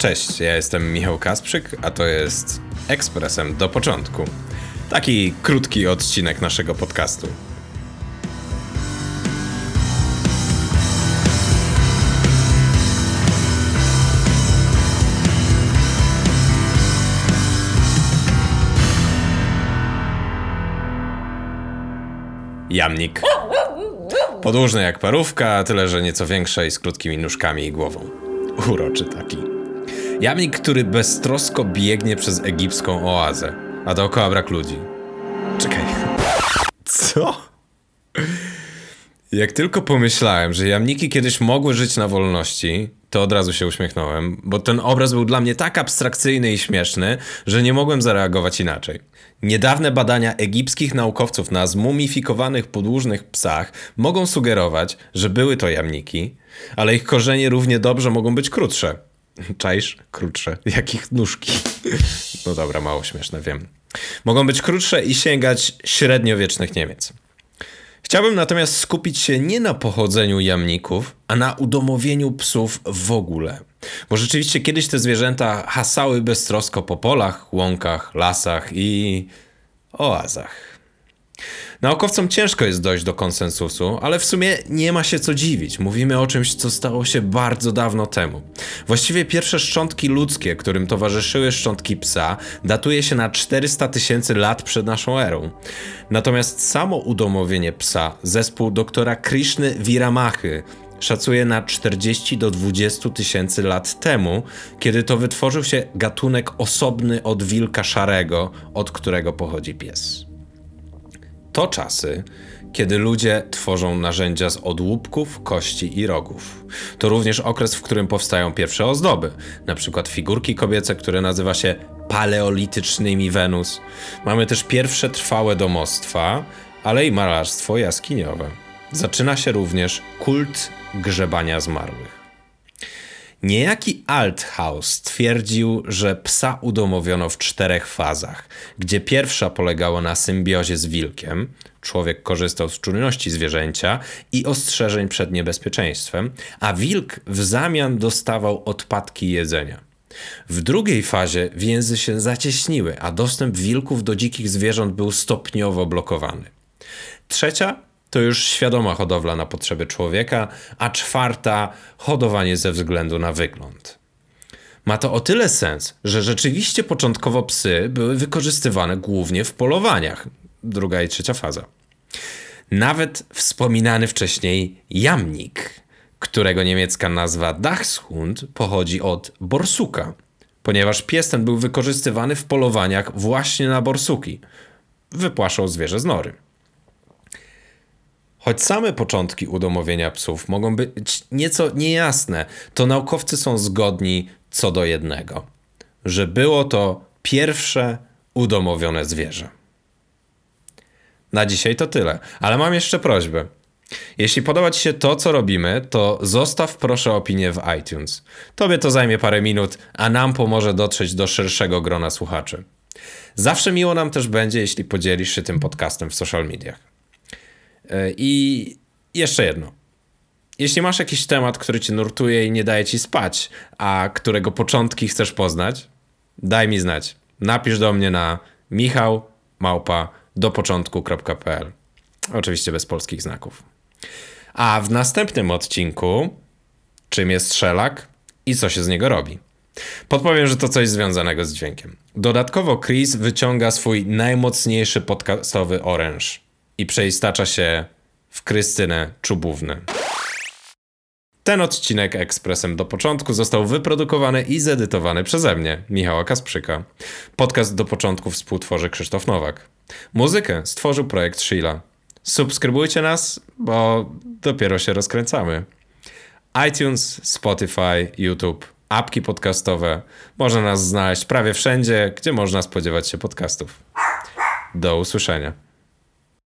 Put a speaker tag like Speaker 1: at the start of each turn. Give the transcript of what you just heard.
Speaker 1: Cześć, ja jestem Michał Kasprzyk, a to jest Ekspresem do początku. Taki krótki odcinek naszego podcastu. Jamnik. Podłużny jak parówka, tyle że nieco większej, z krótkimi nóżkami i głową. Uroczy taki. Jamnik, który beztrosko biegnie przez egipską oazę, a dookoła brak ludzi. Czekaj. Co? Jak tylko pomyślałem, że jamniki kiedyś mogły żyć na wolności, to od razu się uśmiechnąłem, bo ten obraz był dla mnie tak abstrakcyjny i śmieszny, że nie mogłem zareagować inaczej. Niedawne badania egipskich naukowców na zmumifikowanych podłużnych psach mogą sugerować, że były to jamniki, ale ich korzenie równie dobrze mogą być krótsze. Czaisz? Krótsze. Jak ich nóżki. No dobra, mało śmieszne, wiem. Mogą być krótsze i sięgać średniowiecznych Niemiec. Chciałbym natomiast skupić się nie na pochodzeniu jamników, a na udomowieniu psów w ogóle. Bo rzeczywiście kiedyś te zwierzęta hasały beztrosko po polach, łąkach, lasach i oazach. Naukowcom ciężko jest dojść do konsensusu, ale w sumie nie ma się co dziwić. Mówimy o czymś, co stało się bardzo dawno temu. Właściwie pierwsze szczątki ludzkie, którym towarzyszyły szczątki psa, datuje się na 400 tysięcy lat przed naszą erą. Natomiast samo udomowienie psa zespół doktora Krishny Viramachy szacuje na 40 do 20 tysięcy lat temu, kiedy to wytworzył się gatunek osobny od wilka szarego, od którego pochodzi pies. To czasy, kiedy ludzie tworzą narzędzia z odłupków, kości i rogów. To również okres, w którym powstają pierwsze ozdoby, na przykład figurki kobiece, które nazywa się paleolitycznymi Wenus. Mamy też pierwsze trwałe domostwa, ale i malarstwo jaskiniowe. Zaczyna się również kult grzebania zmarłych. Niejaki Althaus twierdził, że psa udomowiono w czterech fazach, gdzie pierwsza polegała na symbiozie z wilkiem, człowiek korzystał z czujności zwierzęcia i ostrzeżeń przed niebezpieczeństwem, a wilk w zamian dostawał odpadki jedzenia. W drugiej fazie więzy się zacieśniły, a dostęp wilków do dzikich zwierząt był stopniowo blokowany. Trzecia to już świadoma hodowla na potrzeby człowieka, a czwarta hodowanie ze względu na wygląd. Ma to o tyle sens, że rzeczywiście początkowo psy były wykorzystywane głównie w polowaniach. Druga i trzecia faza. Nawet wspominany wcześniej jamnik, którego niemiecka nazwa Dachshund pochodzi od borsuka, ponieważ pies ten był wykorzystywany w polowaniach właśnie na borsuki. Wypłaszał zwierzę z nory. Choć same początki udomowienia psów mogą być nieco niejasne, to naukowcy są zgodni co do jednego, że było to pierwsze udomowione zwierzę. Na dzisiaj to tyle, ale mam jeszcze prośbę. Jeśli podoba Ci się to, co robimy, to zostaw proszę opinię w iTunes. Tobie to zajmie parę minut, a nam pomoże dotrzeć do szerszego grona słuchaczy. Zawsze miło nam też będzie, jeśli podzielisz się tym podcastem w social mediach. E, I jeszcze jedno. Jeśli masz jakiś temat, który cię nurtuje i nie daje ci spać, a którego początki chcesz poznać, daj mi znać. Napisz do mnie na michał małpa do. Oczywiście bez polskich znaków. A w następnym odcinku czym jest szelak i co się z niego robi. Podpowiem, że to coś związanego z dźwiękiem. Dodatkowo Chris wyciąga swój najmocniejszy podcastowy oręż i przeistacza się w Krystynę Czubównę. Ten odcinek ekspresem do początku został wyprodukowany i zedytowany przeze mnie, Michała Kasprzyka. Podcast do początku współtworzy Krzysztof Nowak. Muzykę stworzył projekt Sheila. Subskrybujcie nas, bo dopiero się rozkręcamy. iTunes, Spotify, YouTube, apki podcastowe. Można nas znaleźć prawie wszędzie, gdzie można spodziewać się podcastów. Do usłyszenia.